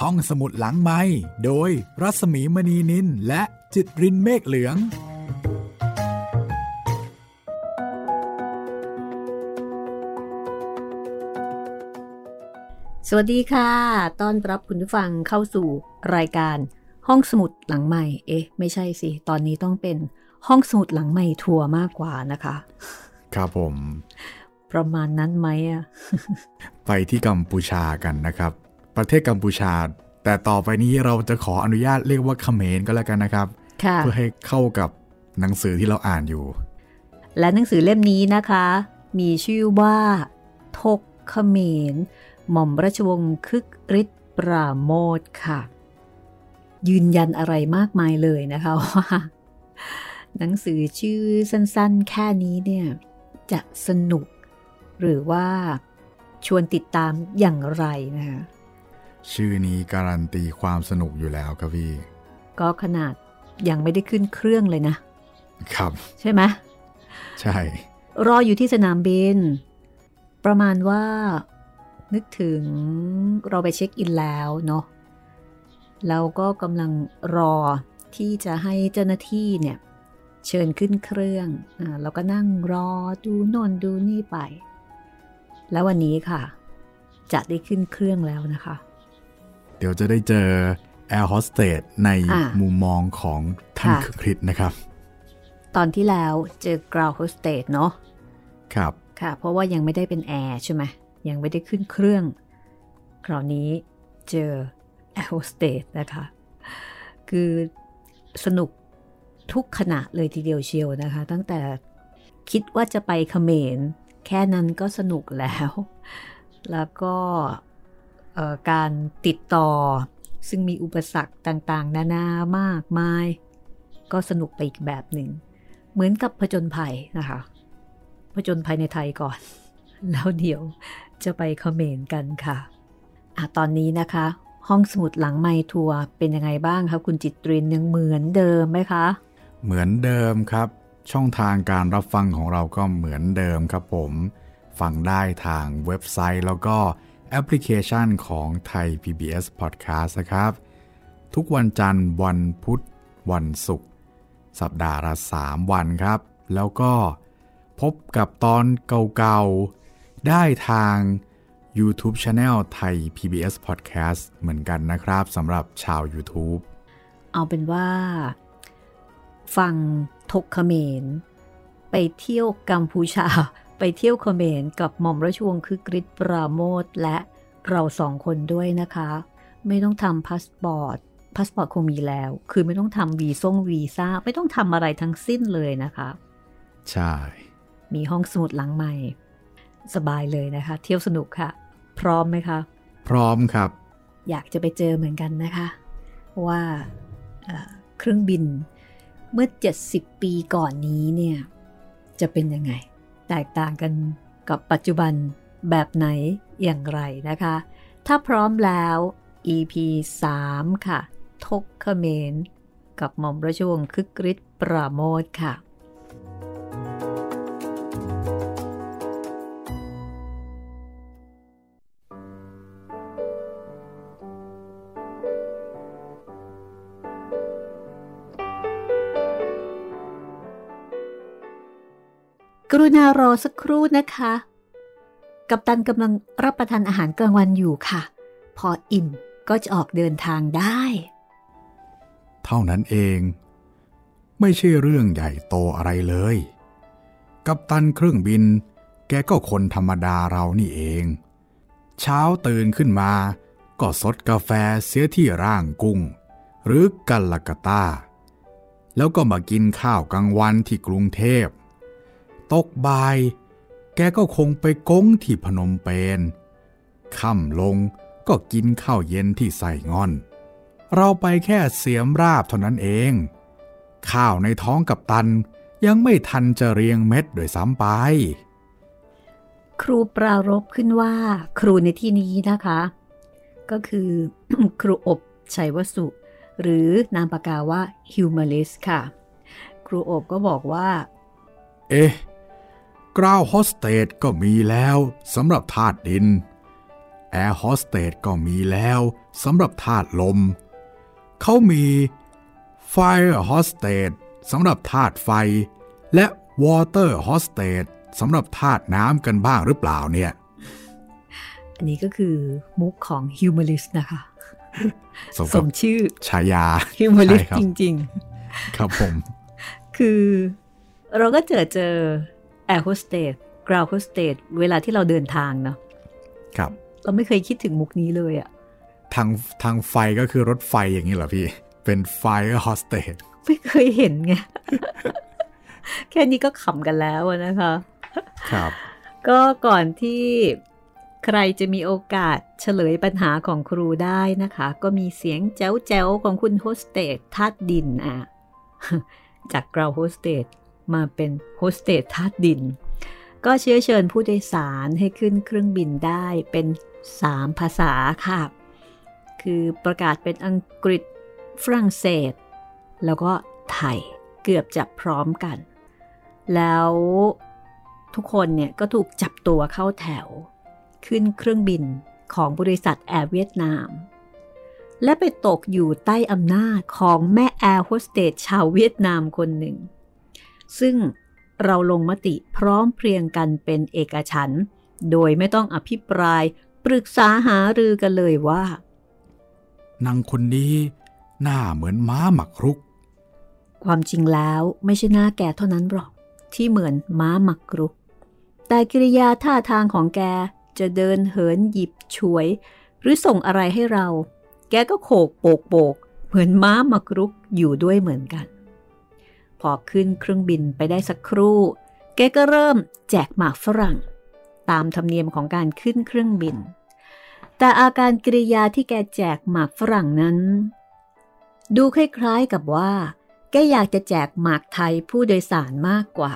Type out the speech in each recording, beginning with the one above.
ห้องสมุดหลังไม้โดยรัสมีมณีนินและจิตรินเมฆเหลือง สวัสดีค่ะ ต้อนรับคุณผู้ฟังเข้าสู่รายการห้องสมุดหลังใหม่ เอ๊ะ ไม่ใช่สิ ตอนนี้ต้องเป็นห้องสมุดหลังใหม่ทัวร์มากกว่านะคะ ครับผม ประมาณนั้นไหมอะ ไปที่กัมพูชากันนะครับ ประเทศกัมพูชา แต่ต่อไปนี้เราจะขออนุญาตเรียกว่าเขมรก็แล้วกันนะครับค่ะเพื่อให้เข้ากับหนังสือที่เราอ่านอยู่ และหนังสือเล่มนี้นะคะ มีชื่อว่าทกเขมร หม่อมราชวงศ์คึกฤทธิ์ปราโมทค่ะ ยืนยันอะไรมากมายเลยนะคะว่าหนังสือชื่อสั้นๆ แค่นี้เนี่ยจะสนุก หรือว่าชวนติดตามอย่างไรนะคะ ชื่อนี้การันตีความสนุกอยู่แล้วครับพี่ ก็ขนาดยังไม่ได้ขึ้นเครื่องเลยนะ ครับ ใช่ไหมใช่ รออยู่ที่สนามบิน ประมาณว่า นึกถึงเราไปเช็คอินแล้วเนาะแล้วก็กำลังรอที่จะให้เจ้าหน้าที่เนี่ย เชิญขึ้นเครื่องอ่าเราก็นั่งรอดูโน่นดูนี่ไป แล้ววันนี้ค่ะ จะได้ขึ้นเครื่องแล้วนะคะเดี๋ยวจะได้เจอแอร์โฮสเตสในอ่ามุมมองของท่านค่ะคึกฤทธิ์นะครับ ตอนที่แล้วเจอ ground hostess เนาะครับค่ะ เพราะว่ายังไม่ได้เป็นแอร์ใช่ไหมยังไม่ได้ขึ้นเครื่อง คราวนี้เจอแอร์โฮสเตสนะคะ คือสนุกทุกขณะเลยทีเดียวเชียวนะคะ ตั้งแต่คิดว่าจะไปเขมรแค่นั้นก็สนุกแล้ว แล้วก็เอ่อ การติดต่อ ซึ่งมีอุปสรรคต่างๆ นานามากมาย ก็สนุกไปอีกแบบหนึ่ง เหมือนกับผจญภัยนะคะผจญภัยในไทยก่อน แล้วเดี๋ยวจะไปคอมเขมรกันค่ะอะตอนนี้นะคะ ห้องสมุดหลังไมค์ทัวร์เป็นยังไงบ้างคะคุณจิตรินยังเหมือนเดิมไหมคะ เหมือนเดิมครับ ช่องทางการรับฟังของเราก็เหมือนเดิมครับผม ฟังได้ทางเว็บไซต์แล้วก็ แอปพลิเคชันของไทย PBS Podcast นะครับ ทุกวันจันทร์วันพุธ วันศุกร์สัปดาห์ละ 3 วันครับ แล้วก็พบกับตอนเก่าๆ ได้ทาง YouTube Channel ไทย PBS Podcast เหมือนกันนะครับสำหรับชาว YouTube เอาเป็นว่า ฟังถกเขมร ไปเที่ยวกัมพูชา ไปเที่ยวเขมรกับหม่อมราชวงศ์คึกฤทธิ์ปราโมชและเราสองคนด้วยนะคะ ไม่ต้องทำพาสปอร์ตพาสปอร์ตคงมีแล้ว คือไม่ต้องทำวีซ่งวีซ่า ไม่ต้องทำอะไรทั้งสิ้นเลยนะคะ ใช่ มีห้องสมุดหลังใหม่ สบายเลยนะคะ เที่ยวสนุกค่ะ พร้อมไหมคะ พร้อมครับ อยากจะไปเจอเหมือนกันนะคะ ว่าเอ่อเครื่องบินเมื่อ 70 ปีก่อนนี้เนี่ย จะเป็นยังไง แตกต่างกันกับปัจจุบันแบบไหนอย่างไรนะคะ ถ้าพร้อมแล้ว EP 3 ค่ะ ทกเขมร กับหม่อมราชวงศ์คึกฤทธิ์ปราโมทค่ะ กรุณารอสักครู่นะคะ กัปตันกำลังรับประทานอาหารกลางวันอยู่ค่ะ พออิ่มก็จะออกเดินทางได้ เท่านั้นเอง ไม่ใช่เรื่องใหญ่โตอะไรเลย กัปตันเครื่องบิน แกก็คนธรรมดาเรานี่เอง เช้าตื่นขึ้นมา ก็สดกาแฟเสียที่ร่างกุ้ง หรือกัลกาตาแล้วก็มากินข้าวกลางวันที่กรุงเทพ ตกบ่าย แกก็คงไปก้งที่พนมเปญค่ำลงก็กินข้าวเย็นที่ใส่งอน เราไปแค่เสียมราบเท่านั้นเอง ข้าวในท้องกับตันยังไม่ทันจะเรียงเม็ดโดวยซ้ำไป ครูปรารบขึ้นว่า ครูในที่นี้นะคะ ก็คือครูอบชัยวสุ หรือนามปากกาว่าฮิวมาลิสค่ะ ครูอบก็บอกว่า เอ๊ะ ground hostess ก็มีแล้วสำหรับธาตุดิน แอร์โฮสเตสก็มีแล้วสำหรับธาตุลม เขามี fire hostess สำหรับธาตุไฟ และ water hostess สำหรับธาตุน้ำกันบ้างหรือเปล่าเนี่ย อันนี้ก็คือมุกของฮิวม o ริสนะคะสมสกับมชื่อฉายาฮิวม o ริสใช่ครับจริงครับผมๆคือเราก็เจอเจอ แอร์โฮสเตส ground hostess เวลาที่เราเดินทางเนาะครับ เราไม่เคยคิดถึงมุกนี้เลยอะทางทาง fire ก็คือรถไฟอย่างนี้เหรอพี่ เป็น fire hostessไม่เคยเห็นไง แค่นี้ก็ขำกันแล้วอะนะคะ ครับ ก็ก่อนที่ใครจะมีโอกาสเฉลยปัญหาของครูได้นะคะ ก็มีเสียงแจ๋วแจ๋วๆของคุณ hostess ธาตุดินอะ จาก ground hostess มาเป็น hostess ธาตุดิน ก็เชื้อเชิญผู้โดยสารให้ขึ้นเครื่องบินได้เป็น 3 ภาษาค่ะ คือประกาศเป็นอังกฤษฝรั่งเศส แล้วก็ไทยเกือบจะพร้อมกัน แล้วทุกคนเนี่ยก็ถูกจับตัวเข้าแถว ขึ้นเครื่องบินของบริษัทแอร์เวียดนาม และไปตกอยู่ใต้อำนาจของแม่แอร์โฮสเตสชาวเวียดนามคนหนึ่ง ซึ่งเราลงมติพร้อมเพรียงกันเป็นเอกฉันท์โดยไม่ต้องอภิปรายปรึกษาหารือกันเลยว่า นางคนนี้ หน้าเหมือนม้าหมักรุก ความจริงแล้วไม่ใช่หน้าแกเท่านั้นหรอก ที่เหมือนม้าหมักรุก แต่กิริยาท่าทางของแกจะเดินเหินหยิบฉวย หรือส่งอะไรให้เรา แกก็โขกโปกโปกเหมือนม้าหมักรุกอยู่ด้วยเหมือนกันพ อขึ้นเครื่องบินไปได้สักครู่ แกก็เริ่มแจกหมากฝรั่ง ตามธรรมเนียมของการขึ้นเครื่องบิน แต่อาการกริยาที่แกแจกหมากฝรั่งนั้น ดูคล้ายๆกับว่า แกอยากจะแจกหมากไทยผู้โดยสารมากกว่า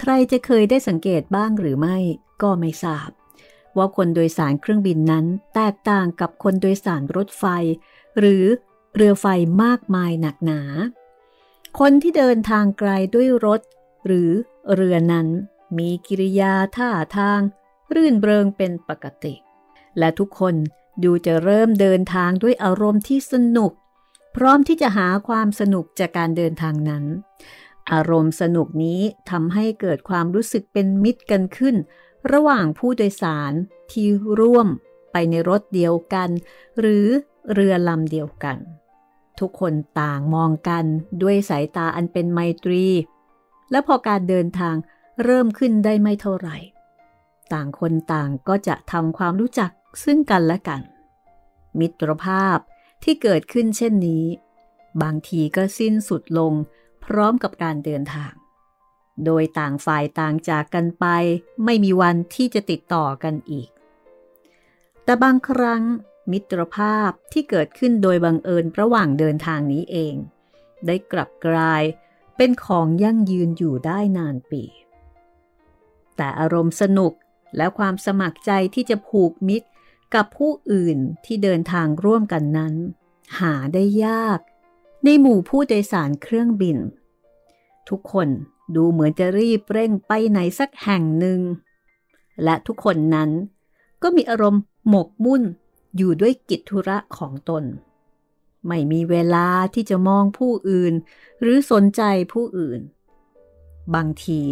ใครจะเคยได้สังเกตบ้างหรือไม่ก็ไม่ทราบ ว่าคนโดยสารเครื่องบินนั้นแตกต่างกับคนโดยสารรถไฟ หรือเรือไฟมากมายหนักหนา คนที่เดินทางไกลด้วยรถ หรือเรือนั้นมีกิริยาท่าทาง รื่นเริงเป็นปกติ และทุกคนดูจะเริ่มเดินทางด้วยอารมณ์ที่สนุก พร้อมที่จะหาความสนุกจากการเดินทางนั้น อารมณ์สนุกนี้ทำให้เกิดความรู้สึกเป็นมิตรกันขึ้น ระหว่างผู้โดยสารที่ร่วมไปในรถเดียวกัน หรือเรือลำเดียวกัน ทุกคนต่างมองกันด้วยสายตาอันเป็นไมตรี และพอการเดินทางเริ่มขึ้นได้ไม่เท่าไหร่ ต่างคนต่างก็จะทำความรู้จักซึ่งกันและกัน มิตรภาพที่เกิดขึ้นเช่นนี้ บางทีก็สิ้นสุดลงพร้อมกับการเดินทาง โดยต่างฝ่ายต่างจากกันไป ไม่มีวันที่จะติดต่อกันอีก แต่บางครั้งมิตรภาพที่เกิดขึ้นโดยบังเอิญระหว่างเดินทางนี้เอง ได้กลับกลายเป็นของยั่งยืนอยู่ได้นานปี แต่อารมณ์สนุกและความสมัครใจที่จะผูกมิตรกับผู้อื่นที่เดินทางร่วมกันนั้น หาได้ยาก ในหมู่ผู้โดยสารเครื่องบิน ทุกคน ดูเหมือนจะรีบเร่งไปไหนสักแห่งหนึ่ง และทุกคนนั้นก็มีอารมณ์หมกมุ่นอยู่ด้วยกิจธุระของตน ไม่มีเวลาที่จะมองผู้อื่น หรือสนใจผู้อื่น บางที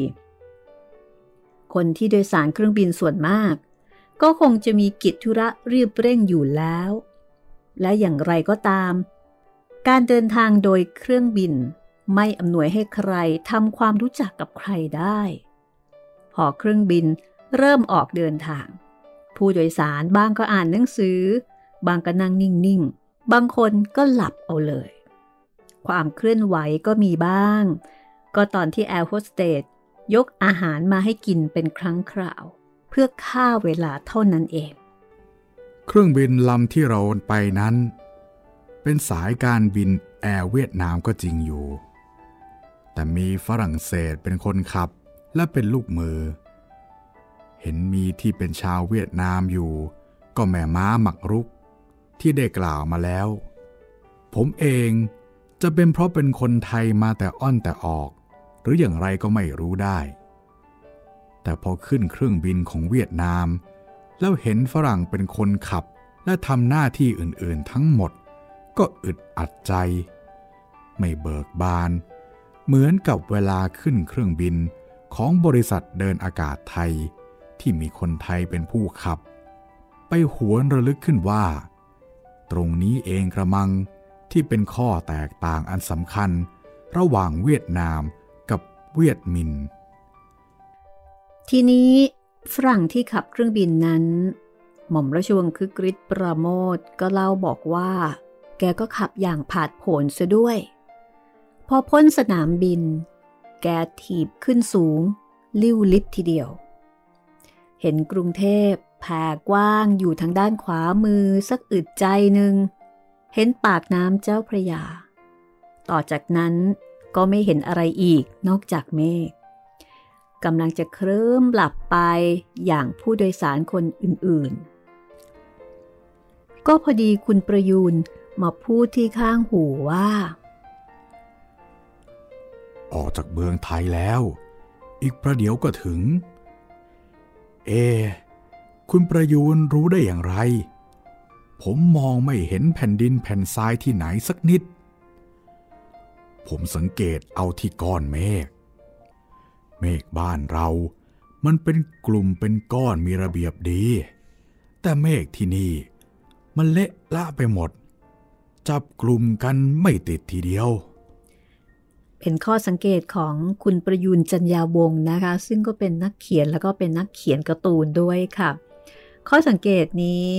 คนที่โดยสารเครื่องบินส่วนมาก ก็คงจะมีกิจธุระรีบเร่งอยู่แล้ว และอย่างไรก็ตาม การเดินทางโดยเครื่องบิน ไม่อำนวยให้ใครทำความรู้จักกับใครได้ พอเครื่องบินเริ่มออกเดินทาง ผู้โดยสารบางก็อ่านหนังสือ บางก็นั่งนิ่งๆ บางคนก็หลับเอาเลย ความเคลื่อนไหวก็มีบ้าง ก็ตอนที่แอร์โฮสเตสยกอาหารมาให้กินเป็นครั้งคราว เพื่อฆ่าเวลาเท่านั้นเอง เครื่องบินลำที่เราไปนั้น เป็นสายการบินแอร์เวียดนามก็จริงอยู่ แต่มีฝรั่งเศสเป็นคนขับและเป็นลูกมือ เห็นมีที่เป็นชาวเวียดนามอยู่ ก็แม่ม้าหมักรุกที่ได้กล่าวมาแล้ว ผมเองจะเป็นเพราะเป็นคนไทยมาแต่อ้อนแต่ออก หรืออย่างไรก็ไม่รู้ได้ แต่พอขึ้นเครื่องบินของเวียดนาม แล้วเห็นฝรั่งเป็นคนขับและทำหน้าที่อื่นๆทั้งหมด ก็อึดอัดใจ ไม่เบิกบาน เหมือนกับเวลาขึ้นเครื่องบินของบริษัทเดินอากาศไทยที่มีคนไทยเป็นผู้ขับ ไปหวนระลึกขึ้นว่า ตรงนี้เองกระมังที่เป็นข้อแตกต่างอันสำคัญ ระหว่างเวียดนามกับเวียดมิน ทีนี้ฝรั่งที่ขับเครื่องบินนั้น หม่อมราชวงศ์คือกริชประโมทก็เล่าบอกว่า แกก็ขับอย่างผาดโผนซะด้วย พอพ้นสนามบิน แกถีบขึ้นสูง ลิ้วลิฟทีเดียว เห็นกรุงเทพแผ่กว้างอยู่ทางด้านขวามือสักอึดใจหนึ่ง เห็นปากน้ำเจ้าพระยา ต่อจากนั้นก็ไม่เห็นอะไรอีกนอกจากเมฆกำลังจะเคลิ้มหลับไปอย่างผู้โดยสารคนอื่นๆ ก็พอดีคุณประยูนมาพูดที่ข้างหูว่า ออกจากเมืองไทยแล้ว อีกประเดี๋ยวก็ถึง เอ คุณประยูนรู้ได้อย่างไร ผมมองไม่เห็นแผ่นดินแผ่นทรายที่ไหนสักนิด ผมสังเกตเอาที่ก้อนเมฆ เมฆบ้านเรา มันเป็นกลุ่มเป็นก้อนมีระเบียบดี แต่เมฆที่นี่ มันเละละไปหมด จับกลุ่มกันไม่ติดทีเดียว เป็นข้อสังเกตของคุณประยูนจันยาวงนะคะ ซึ่งก็เป็นนักเขียนแล้วก็เป็นนักเขียนการ์ตูนด้วยค่ะ ข้อสังเกตนี้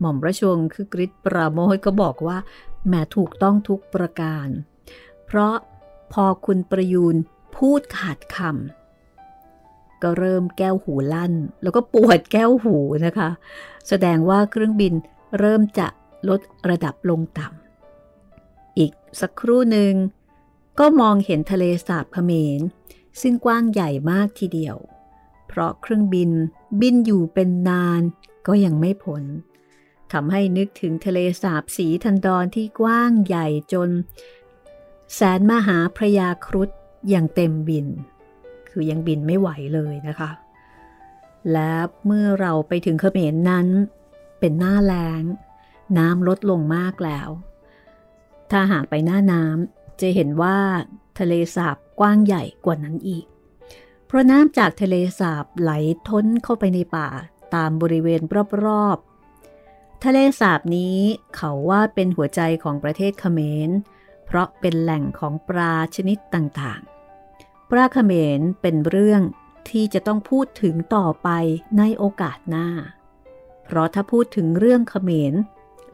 หม่อมราชวงศ์คือกริชปราโมทก็บอกว่าแม้ถูกต้องทุกประการ เพราะพอคุณประยูนพูดขาดคำก็เริ่มแก้วหูลั่น แล้วก็ปวดแก้วหูนะคะ แสดงว่าเครื่องบินเริ่มจะลดระดับลงต่ำอีกสักครู่หนึ่ง ก็มองเห็นทะเลสาบเขมร ซึ่งกว้างใหญ่มากทีเดียว เพราะเครื่องบินบินอยู่เป็นนานก็ยังไม่พ้นทำให้นึกถึงทะเลสาบสีทันดอนที่กว้างใหญ่จน แสนมหาพระยาครุฑอย่างเต็มบิน คือยังบินไม่ไหวเลยนะคะ และเมื่อเราไปถึงเขมรนั้น เป็นหน้าแล้ง น้ำลดลงมากแล้ว ถ้าหากไปหน้าน้ำ จะเห็นว่าทะเลสาบกว้างใหญ่กว่านั้นอีก เพราะน้ำจากทะเลสาบไหลท้นเข้าไปในป่าตามบริเวณรอบๆ ทะเลสาบนี้เขาว่าเป็นหัวใจของประเทศเขมร เพราะเป็นแหล่งของปลาชนิดต่างๆ ปลาเขมรเป็นเรื่องที่จะต้องพูดถึงต่อไปในโอกาสหน้า เพราะถ้าพูดถึงเรื่องเขมร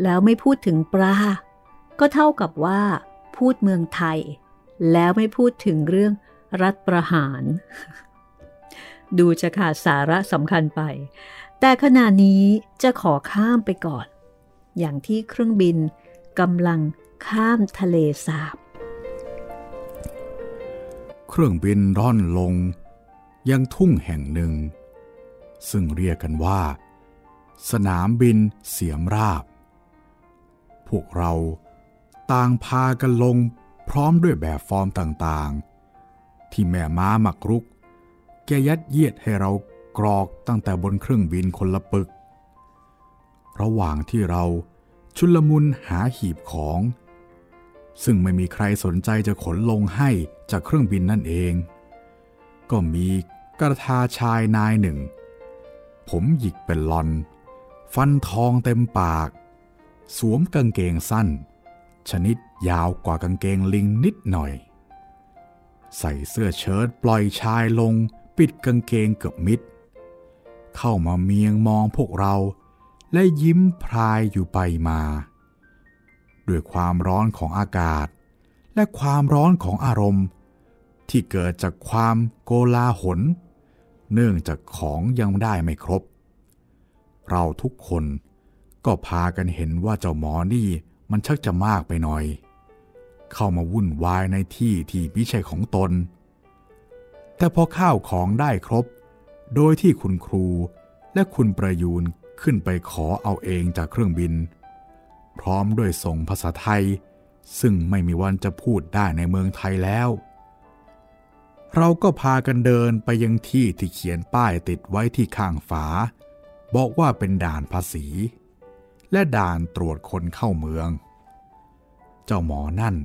แล้วไม่พูดถึงปลา ก็เท่ากับว่า พูดเมืองไทย แล้วไม่พูดถึงเรื่องรัฐประหาร ดูจะขาดสาระสำคัญไป แต่ขณะนี้จะขอข้ามไปก่อน อย่างที่เครื่องบินกำลังข้ามทะเลสาบ เครื่องบินร่อนลง ยังทุ่งแห่งหนึ่ง ซึ่งเรียกกันว่า สนามบินเสียมราบ พวกเรา ต่างพากันลงพร้อมด้วยแบบฟอร์มต่างๆ ที่แม่ม้าหมักรุก แกยัดเยียดให้เรากรอกตั้งแต่บนเครื่องบินคนละปึก ระหว่างที่เราชุลมุนหาหีบของ ซึ่งไม่มีใครสนใจจะขนลงให้จากเครื่องบินนั่นเอง ก็มีกระทาชายนายหนึ่ง ผมหยิกเป็นลอน ฟันทองเต็มปาก สวมกางเกงสั้น ชนิดยาวกว่ากางเกงลิงนิดหน่อย ใส่เสื้อเชิ้ตปล่อยชายลงปิดกางเกงเกือบมิด เข้ามาเมียงมองพวกเรา และยิ้มพรายอยู่ไปมา ด้วยความร้อนของอากาศ และความร้อนของอารมณ์ ที่เกิดจากความโกลาหล เนื่องจากของยังได้ไม่ครบ เราทุกคนก็พากันเห็นว่าเจ้าหมอนี่ มันชักจะมากไปหน่อย เข้ามาวุ่นวายในที่ที่ไม่ใช่ของตน แต่พอข้าวของได้ครบ โดยที่คุณครูและคุณประยูนขึ้นไปขอเอาเองจากเครื่องบิน พร้อมด้วยส่งภาษาไทย ซึ่งไม่มีวันจะพูดได้ในเมืองไทยแล้ว เราก็พากันเดินไปยังที่ที่เขียนป้ายติดไว้ที่ข้างฝา บอกว่าเป็นด่านภาษี และด่านตรวจคนเข้าเมือง เจ้าหมอนั่น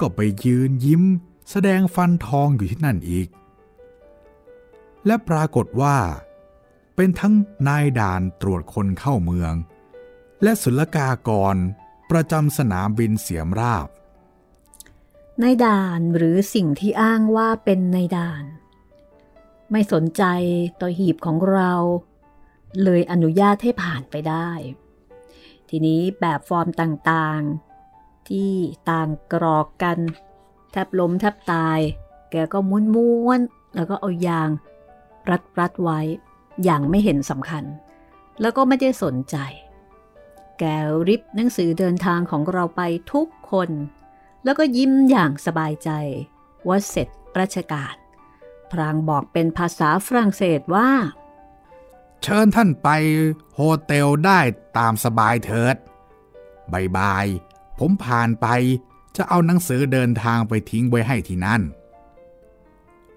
ก็ไปยืนยิ้มแสดงฟันทองอยู่ที่นั่นอีก และปรากฏว่า เป็นทั้งนายด่านตรวจคนเข้าเมือง และศุลกากรประจำสนามบินเสียมราบในด่านหรือสิ่งที่อ้างว่าเป็นในด่าน ไม่สนใจต่อหีบของเรา เลยอนุญาตให้ผ่านไปได้ ทีนี้แบบฟอร์มต่างๆ ที่ต่างกรอกกัน แทบล้มแทบตาย แกก็ม้วนๆแล้วก็เอายางรัดรัดไว้ อย่างไม่เห็นสำคัญ แล้วก็ไม่ได้สนใจ แกริบหนังสือเดินทางของเราไปทุกคน แล้วก็ยิ้มอย่างสบายใจ ว่าเสร็จราชการ พรางบอกเป็นภาษาฝรั่งเศสว่า เชิญท่านไปโฮเทลได้ตามสบายเถิดบายบายผมผ่านไปจะเอาหนังสือเดินทางไปทิ้งไว้ให้ที่นั่น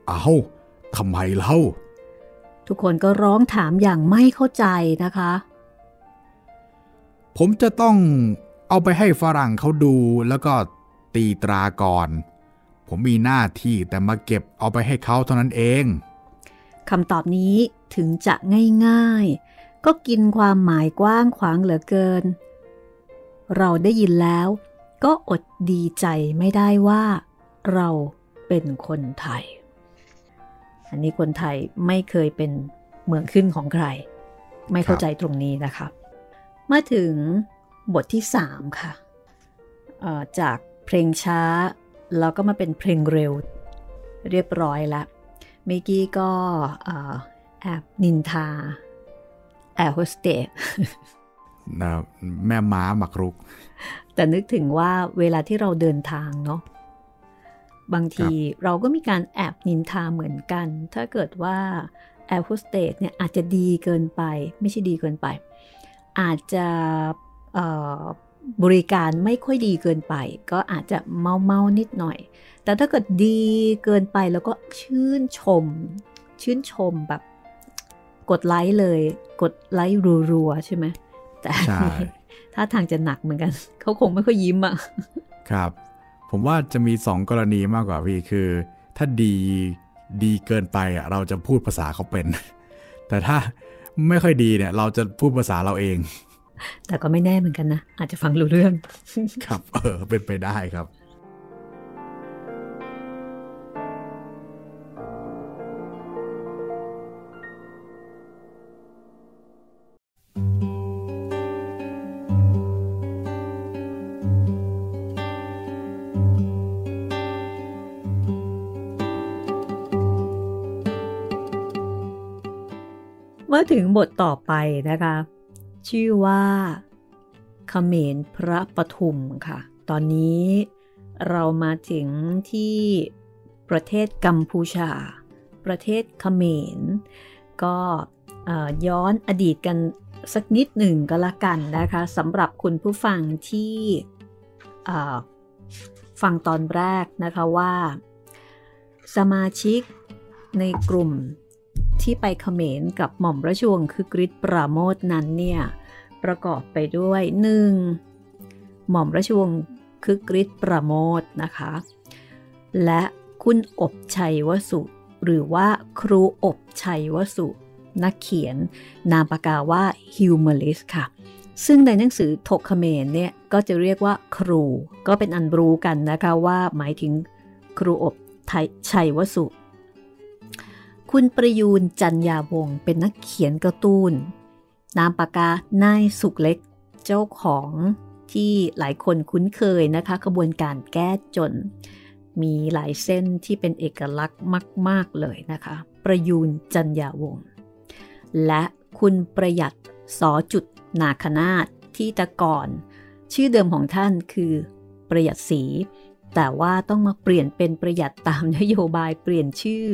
เอาทำไมเล่า ทุกคนก็ร้องถามอย่างไม่เข้าใจนะคะ ผมจะต้องเอาไปให้ฝรั่งเขาดูแล้วก็ตีตราก่อน ผมมีหน้าที่แต่มาเก็บเอาไปให้เขาเท่านั้นเอง คำตอบนี้ถึงจะง่ายๆ ก็กินความหมายกว้างขวางเหลือเกิน เราได้ยินแล้วก็อดดีใจไม่ได้ว่า เราเป็นคนไทย อันนี้คนไทยไม่เคยเป็นเมืองขึ้นของใคร ไม่เข้าใจตรงนี้นะคะมาถึงบทที่3ค่ะ จากเพลงช้า แล้วก็มาเป็นเพลงเร็ว เรียบร้อยแล้ว เมื่อกี้ก็แอบนินทาแอร์โฮสเตสแม่ม้าหมักรุก แต่นึกถึงว่าเวลาที่เราเดินทางเนาะบางทีเราก็มีการแอบนินทาเหมือนกัน ถ้าเกิดว่าแอร์โฮสเตสเนี่ยอาจจะดีเกินไป ไม่ใช่ดีเกินไป อาจจะ บริการไม่ค่อยดีเกินไป ก็อาจจะเมาท์เมาท์นิดหน่อย แต่ถ้าเกิดดีเกินไปแล้วก็ชื่นชม ชื่นชมแบบ กดไลค์เลย กดไลค์รัวๆใช่ไหมแต่ถ้าทางจะหนักเหมือนกัน เขาคงไม่ค่อยยิ้มอะ ครับ ผมว่าจะมีสองกรณีมากกว่าพี่คือ ถ้าดีดีเกินไปอะเราจะพูดภาษาเขาเป็น แต่ถ้าไม่ค่อยดีเนี่ย เราจะพูดภาษาเราเอง แต่ก็ไม่แน่เหมือนกันนะ อาจจะฟังรู้เรื่อง ครับ เออ เป็นไปได้ครับมาถึงบทต่อไปนะคะ ชื่อว่าเขมรพระปทุมค่ะ ตอนนี้เรามาถึงที่ประเทศกัมพูชา ประเทศเขมร ก็ย้อนอดีตกันสักนิดหนึ่งก็แล้วกันนะคะสำหรับคุณผู้ฟังที่ฟังตอนแรกนะคะว่า สมาชิกในกลุ่ม ที่ไปเขมรกับหม่อมราชวงศ์คึกฤทธิ์ปราโมชนั้นเนี่ยประกอบไปด้วย 1. หม่อมราชวงศ์คึกฤทธิ์ปราโมชนะคะ และคุณอบชัยวสุ หรือว่าครูอบชัยวสุนักเขียน นามปากกาว่าฮิวเมอริสต์ค่ะ ซึ่งในหนังสือถกเขมรเนี่ยก็จะเรียกว่าครู ก็เป็นอันรู้กันนะคะว่าหมายถึงครูอบชัยวสุ คุณประยูนจันยาวงเป็นนักเขียนการ์ตูน นามปากกานายสุกเล็ก เจ้าของที่หลายคนคุ้นเคยนะคะกระบวนการแก้จน มีหลายเส้นที่เป็นเอกลักษณ์มาก ๆ เลยนะคะ ประยูนจันยาวง และคุณประหยัดสอจุดนาคนาตที่ตะก่อน ชื่อเดิมของท่านคือประหยัดสี แต่ว่าต้องมาเปลี่ยนเป็นประหยัดตามนโยบายเปลี่ยนชื่อ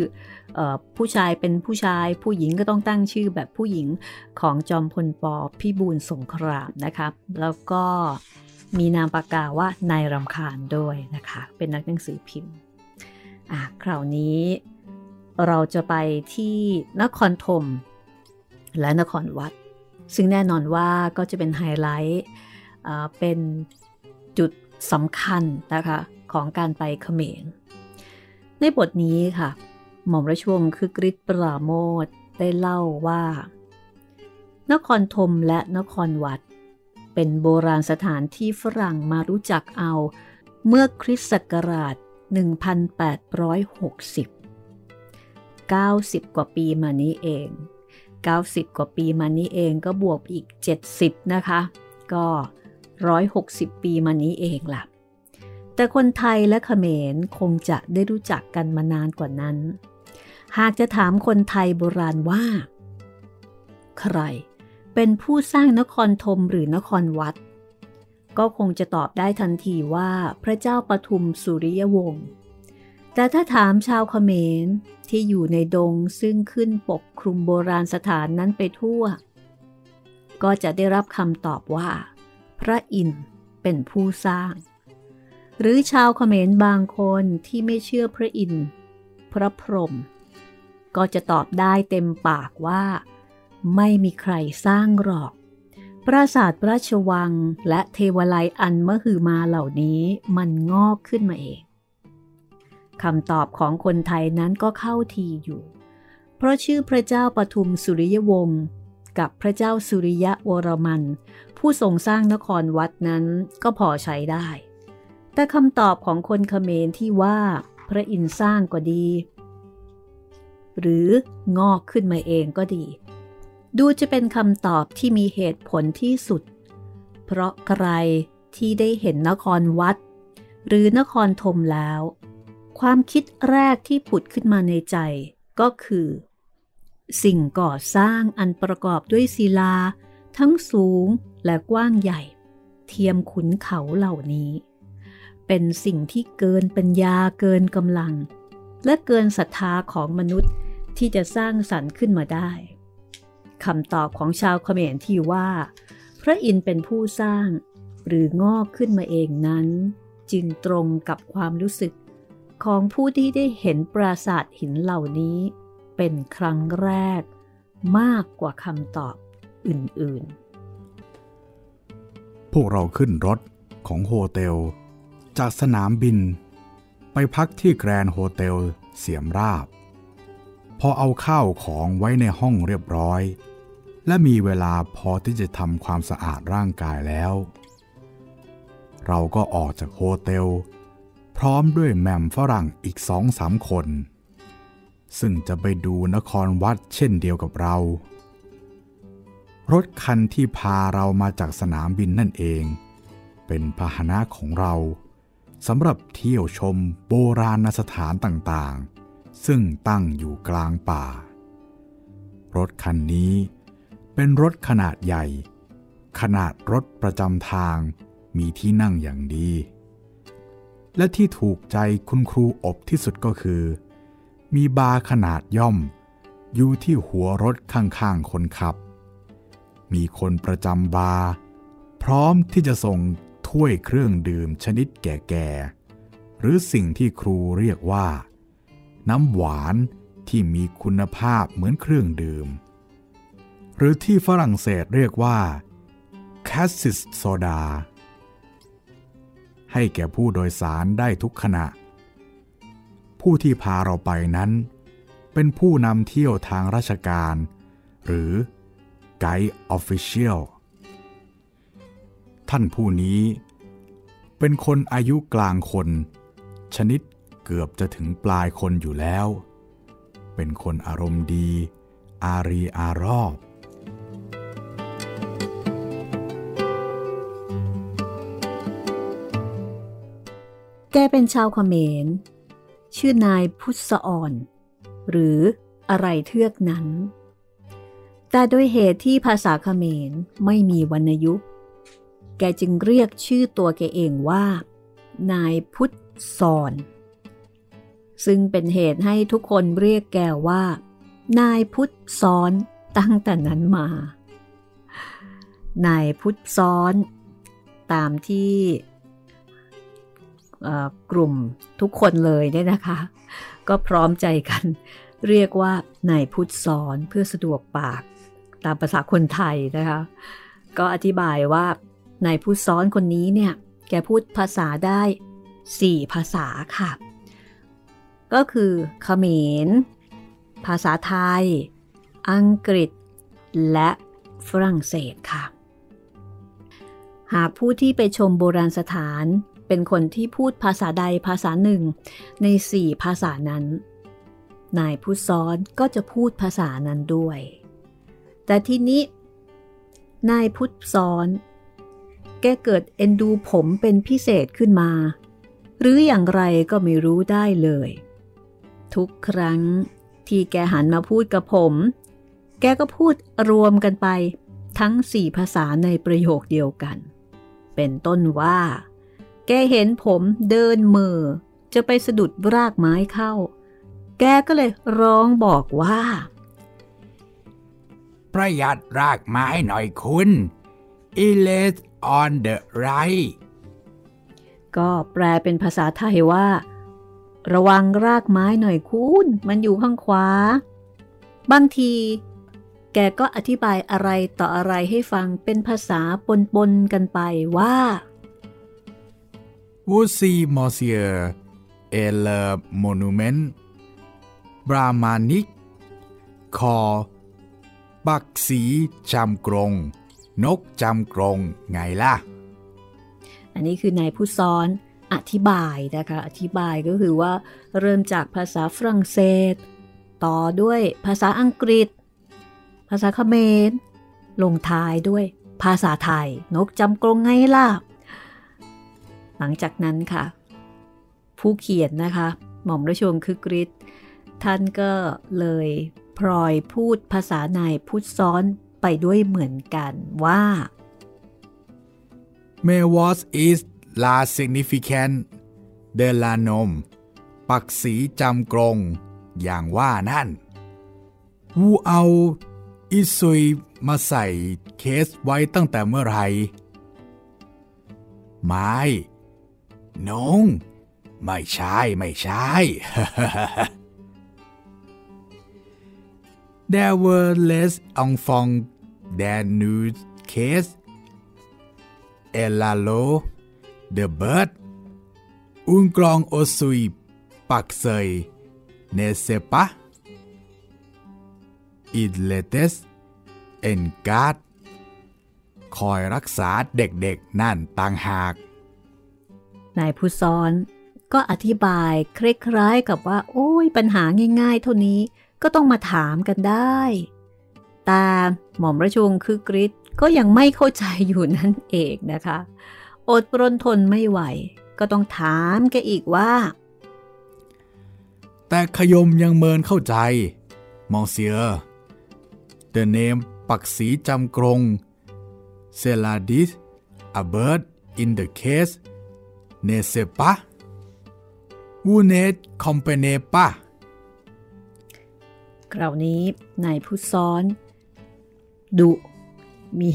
ผู้ชายเป็นผู้ชาย ผู้หญิงก็ต้องตั้งชื่อแบบผู้หญิงของจอมพลปอพี่บูลสงครามนะคะแล้วก็มีนามปากกาว่านายรำคาญด้วยนะคะ เป็นนักหนังสือพิมพ์อะคราวนี้เราจะไปที่นครธมและนครวัด ซึ่งแน่นอนว่าก็จะเป็นไฮไลท์เป็นจุดสำคัญนะคะของการไปเขมร ในบทนี้ค่ะ หม่อมราชวงศ์คือกริชปราโมทได้เล่าว่า นครธมและนครวัด เป็นโบราณสถานที่ฝรั่งมารู้จักเอาเมื่อคริสต์ศักราช 1860 90 กว่าปีมานี้เอง 90 กว่าปีมานี้เองก็บวกอีก 70 นะคะ ก็ 160 ปีมานี้เองล่ะ แต่คนไทยและเขมรคงจะได้รู้จักกันมานานกว่านั้น หากจะถามคนไทยโบราณว่า ใคร เป็นผู้สร้างนครธมหรือนครวัด ก็คงจะตอบได้ทันทีว่าพระเจ้าปทุมสุริยวงศ์แต่ถ้าถามชาวเขมรที่อยู่ในดงซึ่งขึ้นปกคลุมโบราณสถานนั้นไปทั่ว ก็จะได้รับคำตอบว่า พระอินทร์เป็นผู้สร้าง หรือชาวเขมรบางคนที่ไม่เชื่อพระอินทร์พระพรหมก็จะตอบได้เต็มปากว่า ไม่มีใครสร้างหรอก ปราสาทราชวังและเทวไลอันมหือมาเหล่านี้มันงอกขึ้นมาเองคำตอบของคนไทยนั้นก็เข้าทีอยู่ เพราะชื่อพระเจ้าปทุมสุริยวงศ์กับพระเจ้าสุริยะวรมัน ผู้ทรงสร้างนครวัดนั้นก็พอใช้ได้ แต่คำตอบของคนเขมรที่ว่าพระอินทร์สร้างก็ดี หรืองอกขึ้นมาเองก็ดี ดูจะเป็นคำตอบที่มีเหตุผลที่สุด เพราะใครที่ได้เห็นนครวัด หรือนครธมแล้ว ความคิดแรกที่ผุดขึ้นมาในใจก็คือ สิ่งก่อสร้างอันประกอบด้วยศิลา ทั้งสูงและกว้างใหญ่ เทียมขุนเขาเหล่านี้ เป็นสิ่งที่เกินปัญญาเกินกำลัง และเกินศรัทธาของมนุษย์ที่จะสร้างสรรค์ขึ้นมาได้คำตอบของชาวเขมรที่ว่า พระอินทร์เป็นผู้สร้าง หรืองอกขึ้นมาเองนั้น จึงตรงกับความรู้สึกของผู้ที่ได้เห็นปราสาทหินเหล่านี้ เป็นครั้งแรก มากกว่าคำตอบอื่นๆ พวกเราขึ้นรถของโฮเทล จากสนามบิน ไปพักที่แกรนโฮเทลเสียมราบ พอเอาข้าวของไว้ในห้องเรียบร้อย และมีเวลาพอที่จะทำความสะอาดร่างกายแล้ว เราก็ออกจากโฮเทลพร้อมด้วยแม่มฝรั่งอีกสองสามคน ซึ่งจะไปดูนครวัดเช่นเดียวกับเรา รถคันที่พาเรามาจากสนามบินนั่นเอง เป็นพาหนะของเรา สำหรับเที่ยวชมโบราณสถานต่างๆ ซึ่งตั้งอยู่กลางป่า รถคันนี้เป็นรถขนาดใหญ่ ขนาดรถประจำทางมีที่นั่งอย่างดี และที่ถูกใจคุณครูอบที่สุดก็คือ มีบาร์ขนาดย่อม อยู่ที่หัวรถข้างๆคนขับ มีคนประจำบาร์พร้อมที่จะส่ง ถ้วยเครื่องดื่มชนิดแก่ๆ หรือสิ่งที่ครูเรียกว่า น้ำหวานที่มีคุณภาพเหมือนเครื่องดื่ม หรือที่ฝรั่งเศสเรียกว่า cassis soda ให้แก่ผู้โดยสารได้ทุกขณะ ผู้ที่พาเราไปนั้น เป็นผู้นำเที่ยวทางราชการ หรือไกด์ออฟฟิเชียล ท่านผู้นี้ เป็นคนอายุกลางคน ชนิดเกือบจะถึงปลายคนอยู่แล้ว เป็นคนอารมณ์ดี อารีอารอบ แกเป็นชาวเขมร ชื่อนายพุทธอ่อน หรืออะไรเทือกนั้น แต่โดยเหตุที่ภาษาเขมรไม่มีวรรณยุก แกจึงเรียกชื่อตัวแกเองว่า นายพุทธสอน ซึ่งเป็นเหตุให้ทุกคนเรียกแกว่า นายพุทธซ้อนตั้งแต่นั้นมา นายพุทธซ้อน ตามที่กลุ่มทุกคนเลยเนี่ยนะคะ ก็พร้อมใจกัน เรียกว่านายพุทธสอนเพื่อสะดวกปาก ตามภาษาคนไทยนะคะ ก็อธิบายว่า นายพุทธซ้อนคนนี้เนี่ย แกพูดภาษาได้4ภาษาค่ะ ก็คือเขมร ภาษาไทย อังกฤษ และฝรั่งเศสค่ะ หากผู้ที่ไปชมโบราณสถานเป็นคนที่พูดภาษาใดภาษาหนึ่ง ในสี่ภาษานั้น นายผู้ซ้อนก็จะพูดภาษานั้นด้วย แต่ทีนี้ นายพุทธซ้อน แกเกิดเอ็นดูผมเป็นพิเศษขึ้นมา หรืออย่างไรก็ไม่รู้ได้เลย ทุกครั้งที่แกหันมาพูดกับผม แกก็พูดรวมกันไปทั้งสี่ภาษาในประโยคเดียวกัน เป็นต้นว่า แกเห็นผมเดินมือจะไปสะดุดรากไม้เข้า แกก็เลยร้องบอกว่า ประหยัดรากไม้หน่อยคุณ i l e s on the right ก็แปลเป็นภาษาไทยว่า ระวังรากไม้หน่อยคุณมันอยู่ข้างขวา บางที แกก็อธิบายอะไรต่ออะไรให้ฟังเป็นภาษาปนๆกันไปว่า Voici Monsieur et le monument brahmanique คอบักสีจำกรง นกจำกรงไงล่ะ อันนี้คือนายผู้ซ้อนอธิบายนะคะ อธิบายก็คือว่าเริ่มจากภาษาฝรั่งเศส ต่อด้วยภาษาอังกฤษ ภาษาเขมร ลงท้ายด้วยภาษาไทย นกจำกรงไงล่ะ หลังจากนั้นค่ะ ผู้เขียนนะคะ หม่อมราชวงศ์คึกฤทธิ์ท่านก็เลยพลอยพูดภาษานายพุทธซ้อน ไปด้วยเหมือนกันว่า m a was is la significant de la nom ปักสีจำกรง อย่างว่านั่น วูเอาอิซุยมาใส่เคสไว้ตั้งแต่เมื่อไหร่ไม่นง ไม่ใช่ ไม่ใช่ There were less enfants than new case Elalo the bird อุงกรองโอซุยปักเซยเนเซปะอิดเลเตสเอ็นการ์ดคอยรักษาเด็กๆนั่นต่างหาก นายผู้ซ้อนก็อธิบายคล้ายๆกับว่า โอ้ยปัญหาง่ายๆ เท่านี้ ก็ต้องมาถามกันได้ แต่หม่อมราชวงศ์คือกริชก็ยังไม่เข้าใจอยู่นั่นเองนะคะ อดรนทนไม่ไหว ก็ต้องถามแกอีกว่า แต่ขยมยังเมินเข้าใจ มองเสีย The name ปักสีจำกรงเซลาดิส a bird in the case ne sais pas vous n'êtes comprenez pas ค ราวนี้นายผู้ซ้อน ดุ มี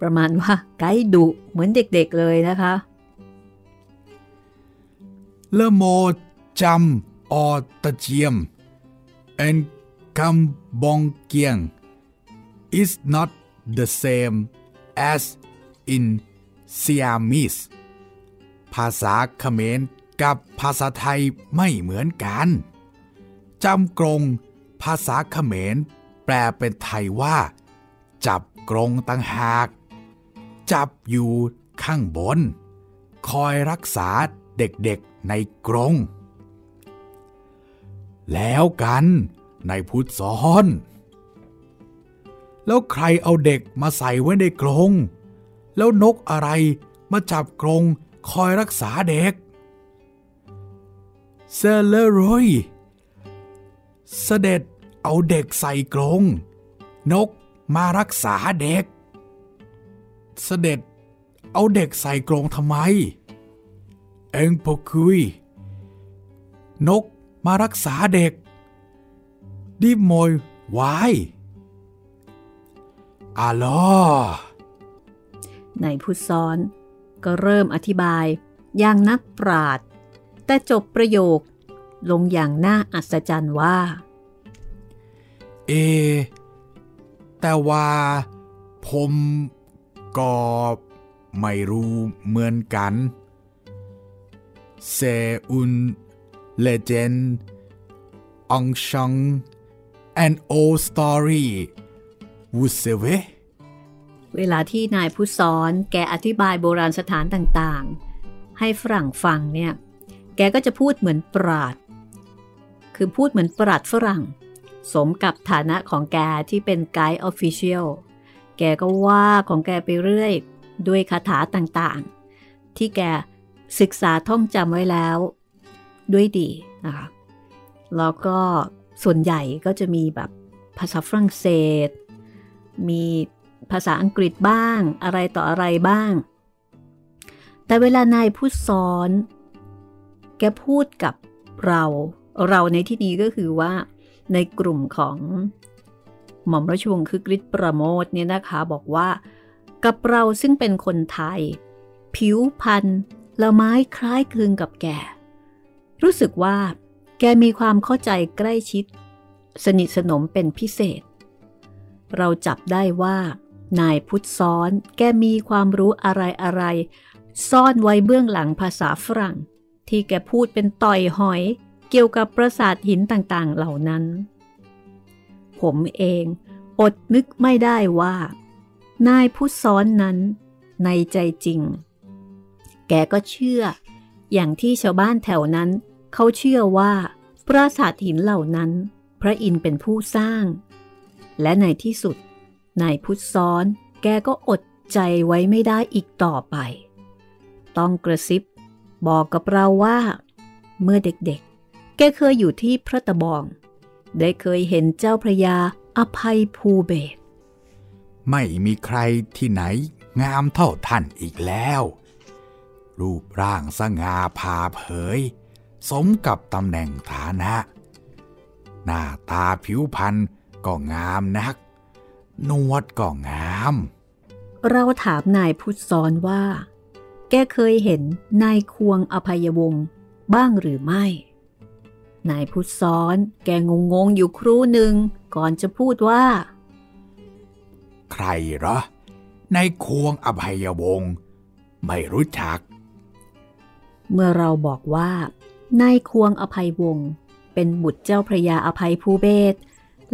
ประมาณว่าไกด์ดุเหมือนเด็กๆเลยนะคะ Le mot cham or tajiam and kambongkiang is not the same as in Siamese ภาษาเขมรกับภาษาไทยไม่เหมือนกัน จำกรง ภาษาเขมร แปลเป็นไทยว่า จับกรงตังหาก จับอยู่ข้างบน คอยรักษาเด็กๆในกรง แล้วกันในพุทธสอนแล้วใครเอาเด็กมาใส่ไว้ในกรง แล้วนกอะไรมาจับกรงคอยรักษาเด็กเซเลรอยเสด็จ เอาเด็กใส่กรงนกมารักษาเด็ก เสด็จเอาเด็กใส่กรงทำไม เอ็งพกคุย นกมารักษาเด็ก ดิมอยวายอาลอในผู้ซ้อนก็เริ่มอธิบายอย่างนักปราดแต่จบประโยคลงอย่างน่าอัศจรรย์ว่า เอ แต่ว่าผมก็ไม่รู้เหมือนกันเซอุนเลเจนองชัง an old story วูเซเวเวลาที่นายผู้สอนแกอธิบายโบราณสถานต่างๆ ให้ฝรั่งฟังเนี่ย แกก็จะพูดเหมือนปราด คือพูดเหมือนปราดฝรั่ง สมกับฐานะของแกที่เป็นไกด์ออฟฟิเชียล แกก็ว่าของแกไปเรื่อย ด้วยคาถาต่างๆ ที่แกศึกษาท่องจำไว้แล้ว ด้วยดีนะคะ แล้วก็ส่วนใหญ่ก็จะมีแบบภาษาฝรั่งเศส มีภาษาอังกฤษบ้าง อะไรต่ออะไรบ้าง แต่เวลานายพูดสอน แกพูดกับเรา เราในที่นี้ก็คือว่า ในกลุ่มของหม่อมราชวงศ์คือกริชประโมทเนี่ยนะคะบอกว่ากับเราซึ่งเป็นคนไทย ผิวพันธ์ละไม้คล้ายคลึงกับแก รู้สึกว่า แกมีความเข้าใจใกล้ชิด สนิทสนมเป็นพิเศษ เราจับได้ว่า นายพุทธซ้อนแกมีความรู้อะไรอะไร ซ่อนไว้เบื้องหลังภาษาฝรั่ง ที่แกพูดเป็นต่อยหอย เกี่ยวกับปราสาทหินต่างๆเหล่านั้น ผมเองอดนึกไม่ได้ว่า นายพุทธซ้อนนั้น ในใจจริง แกก็เชื่อ อย่างที่ชาวบ้านแถวนั้น เขาเชื่อว่า ปราสาทหินเหล่านั้น พระอินเป็นผู้สร้าง และในที่สุดนายพุทธซ้อน แกก็อดใจไว้ไม่ได้อีกต่อไป ต้องกระซิบ บอกกับเราว่า เมื่อเด็ก แกเคยอยู่ที่พระตะบอง ได้เคยเห็นเจ้าพระยาอภัยภูเบศไม่มีใครที่ไหนงามเท่าท่านอีกแล้ว รูปร่างสง่าผ่าเผย สมกับตำแหน่งฐานะ หน้าตาผิวพรรณก็งามนัก นวดก็งาม เราถามนายพุทธซ้อนว่า แกเคยเห็นนายควงอภัยวงศ์บ้างหรือไม่ นายพุทธซ้อนแกงงงอยู่ครู่หนึ่ง ก่อนจะพูดว่า ใครเหรอนายควงอภัยวงศ์ไม่รู้จัก เมื่อเราบอกว่านายควงอภัยวงศ์เป็นบุตรเจ้าพระยาอภัยภูเบศ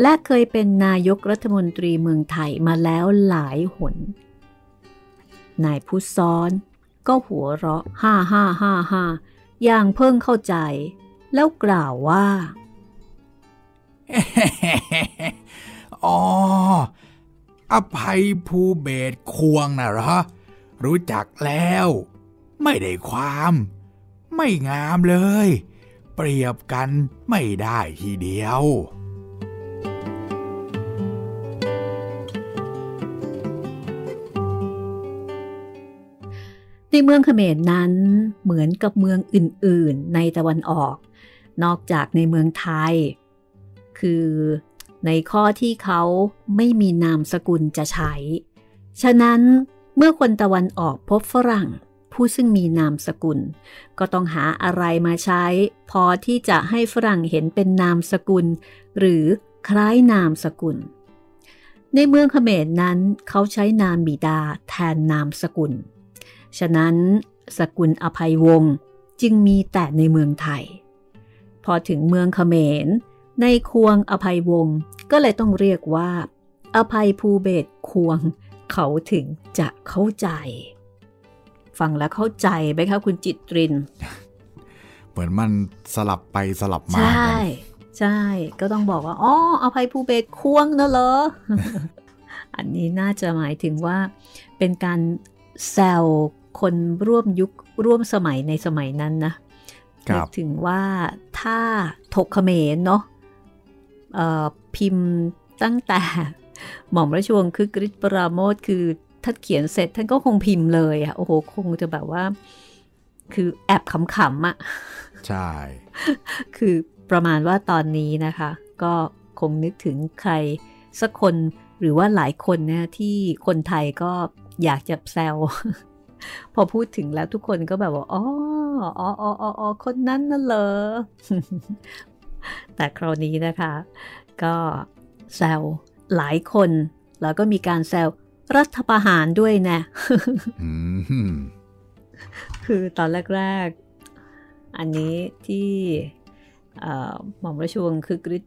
และเคยเป็นนายกรัฐมนตรีเมืองไทยมาแล้วหลายหน นายผู้ซ้อนก็หัวเราะฮ่าฮ่าฮ่าฮ่าอย่างเพิ่งเข้าใจ แล้วกล่าวว่า อ๋อ อภัยภูเบศควงนะเหรอ รู้จักแล้ว ไม่ได้ความ ไม่งามเลย เปรียบกันไม่ได้ทีเดียวในเมืองเขมรนั้นเหมือนกับเมืองอื่น ๆ ในตะวันออก นอกจากในเมืองไทย คือในข้อที่เขาไม่มีนามสกุลจะใช้ ฉะนั้นเมื่อคนตะวันออกพบฝรั่ง ผู้ซึ่งมีนามสกุล ก็ต้องหาอะไรมาใช้ พอที่จะให้ฝรั่งเห็นเป็นนามสกุล หรือคล้ายนามสกุล ในเมืองเขมรนั้นเขาใช้นามบิดาแทนนามสกุล ฉะนั้นสกุลอภัยวงศ์จึงมีแต่ในเมืองไทย พอถึงเมืองเขมร ในควงอภัยวงศ์ก็เลยต้องเรียกว่า อภัยภูเบศควง เขาถึงจะเข้าใจ ฟังแล้วเข้าใจไหมคะคุณจิตริน เหมือนมันสลับไปสลับมาใช่ใช่ก็ต้องบอกว่าอ๋ออภัยภูเบศควงนะเหรอ อันนี้น่าจะหมายถึงว่า เป็นการแซวคนร่วมยุคร่วมสมัยในสมัยนั้นนะ นึกถึงว่าถ้าถกเขมรเนาะพิมพ์ตั้งแต่หม่อมราชวงศ์คือกริชปราโมทคือท่านเขียนเสร็จท่านก็คงพิมพ์เลยอะโอ้โหคงจะแบบว่า คือแอบขำๆอะใช่ คือประมาณว่าตอนนี้นะคะ ก็คงนึกถึงใครสักคนหรือว่าหลายคนเนี่ยที่คนไทยก็อยากจะแซว พอพูดถึงแล้วทุกคนก็แบบว่าอ๋ออ๋ออ๋ออ๋อคนนั้นน่ะเหรอ แต่คราวนี้นะคะ ก็แซวหลายคน แล้วก็มีการแซวรัฐประหารด้วยนะคือตอนแรก ๆ อันนี้ที่หม่อมราชวงศ์คือกริช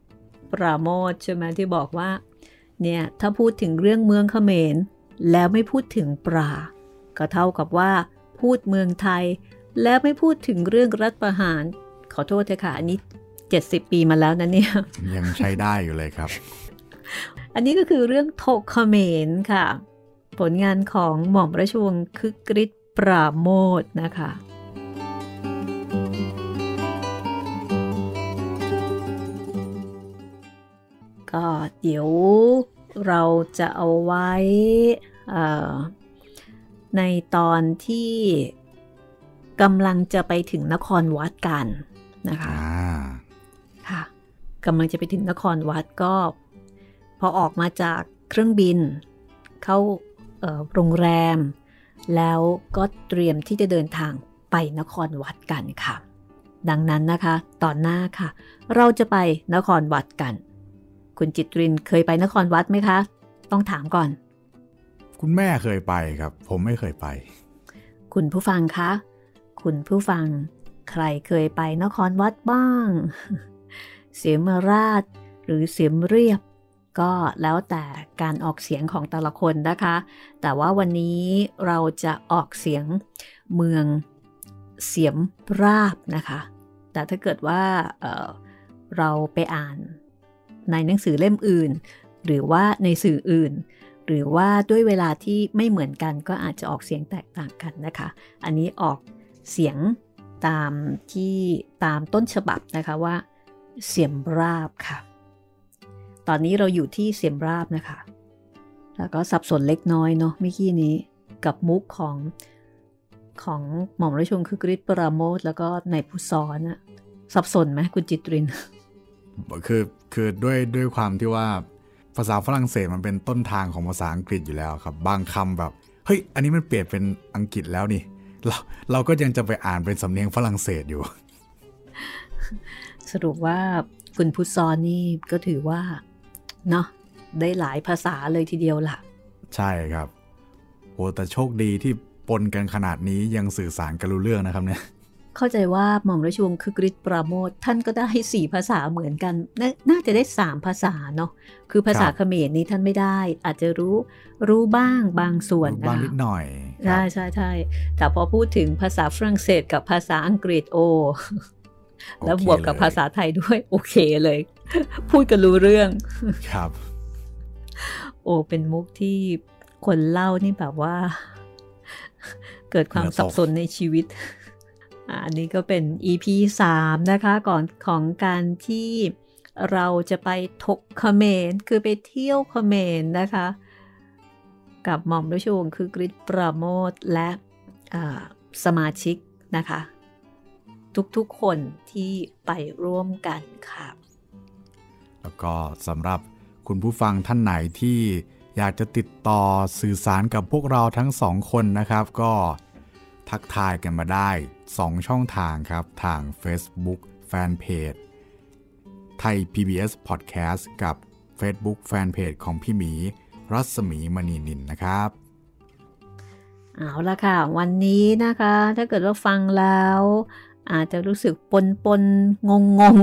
ปราโมทใช่ไหมที่บอกว่า เนี่ย ถ้าพูดถึงเรื่องเมืองเขมร แล้วไม่พูดถึงปรา ก็เท่ากับว่า พูดเมืองไทย แล้วไม่พูดถึงเรื่องรัฐประหาร ขอโทษเถอะค่ะ อันนี้ 70 ปีมาแล้วนะเนี่ย ยังใช้ได้อยู่เลยครับ อันนี้ก็คือเรื่องโทเขมรค่ะ ผลงานของหม่อมราชวงศ์คึกฤทธิ์ปราโมทนะคะก็เดี๋ยวเราจะเอาไว้ ในตอนที่กำลังจะไปถึงนครวัดกันนะคะค่ะกำลังจะไปถึงนครวัดก็ พอออกมาจากเครื่องบิน เข้าโรงแรม แล้วก็เตรียมที่จะเดินทางไปนครวัดกันค่ะ ดังนั้นนะคะ ตอนหน้าค่ะ เราจะไปนครวัดกัน คุณจิตรินเคยไปนครวัดไหมคะ ต้องถามก่อน คุณแม่เคยไปครับ ผมไม่เคยไป คุณผู้ฟังคะ คุณผู้ฟัง ใครเคยไปนครวัดบ้าง เสียมราช หรือเสียมเรียบ ก็แล้วแต่การออกเสียงของแต่ละคนนะคะ แต่ว่าวันนี้เราจะออกเสียงเมืองเสียมราบนะคะ แต่ถ้าเกิดว่าเเราไปอ่านในหนังสือเล่มอื่น หรือว่าในสื่ออื่น หรือว่าด้วยเวลาที่ไม่เหมือนกันก็อาจจะออกเสียงแตกต่างกันนะคะ อันนี้ออกเสียงตามที่ตามต้นฉบับนะคะว่า เสียมราบค่ะ ตอนนี้เราอยู่ที่เสียมราบนะคะ แล้วก็สับสนเล็กน้อยเนาะเมื่อกี้นี้กับมุกของของหม่อมราชวงศ์คือกริชปราโมทแล้วก็นายผู้สอนอะสับสนไหมคุณจิตริน คือคือด้วยด้วยความที่ว่า ภาษาฝรั่งเศสมันเป็นต้นทางของภาษาอังกฤษอยู่แล้วครับ บางคำแบบ เฮ้ย อันนี้มันเปลี่ยนเป็นอังกฤษแล้วนี่ เราเราก็ยังจะไปอ่านเป็นสำเนียงฝรั่งเศสอยู่ สรุปว่าคุณพุทซอนนี่ก็ถือว่าเนาะได้หลายภาษาเลยทีเดียวล่ะ ใช่ครับโหแต่โชคดีที่ปนกันขนาดนี้ยังสื่อสารกันรู้เรื่องนะครับเนี่ย เข้าใจว่าหม่อมราชวงศ์คือกริชปราโมทท่านก็ได้สี่ภาษาเหมือนกันนน่าจะได้สามภาษาเนาะคือภาษาเขมรนี้ท่านไม่ได้ อาจจะรู้รู้บ้างบางส่วนบางนิดหน่อยใช่ใช่ใช่แต่พอพูดถึงภาษาฝรั่งเศสกับภาษาอังกฤษโอ แล้วบวกกับภาษาไทยด้วย โอเคเลย พูดกันรู้เรื่องครับ โอ้เป็นมุกที่คนเล่านี่แบบว่า เกิดความสับสนในชีวิต อันนี้ก็เป็น EP 3 นะคะก่อนของการที่เราจะไปทกเขมรคือไปเที่ยวเขมรนะคะ กับหม่อมราชวงศ์คือกริชปราโมทและสมาชิกนะคะ ทุกๆคนที่ไปร่วมกันค่ะ แล้วก็สำหรับคุณผู้ฟังท่านไหนที่อยากจะติดต่อสื่อสารกับพวกเราทั้งสองคนนะครับ ก็ทักทายกันมาได้ 2 ช่องทางครับ ทาง Facebook Fanpage ไทย PBS Podcast กับ Facebook Fanpage ของพี่หมี รัศมีมณีนินนะครับ เอาละค่ะ วันนี้นะคะ ถ้าเกิดว่าฟังแล้ว อาจจะรู้สึกปนปนงงง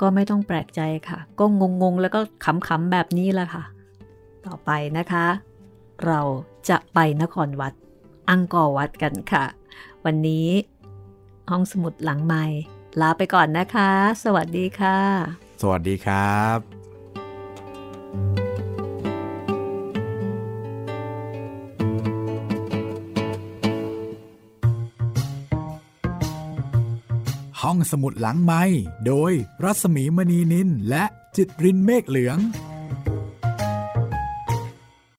ก็ไม่ต้องแปลกใจค่ะ ก็งงงแล้วก็ขำๆแบบนี้แหละค่ะ ต่อไปนะคะ เราจะไปนครวัด อังกอร์วัดกันค่ะ วันนี้ ห้องสมุดหลังใหม่ ลาไปก่อนนะคะ สวัสดีค่ะ สวัสดีครับ ห้องสมุดหลังไม้โดยรัศมีมณีนินและจิตรินเมฆเหลือง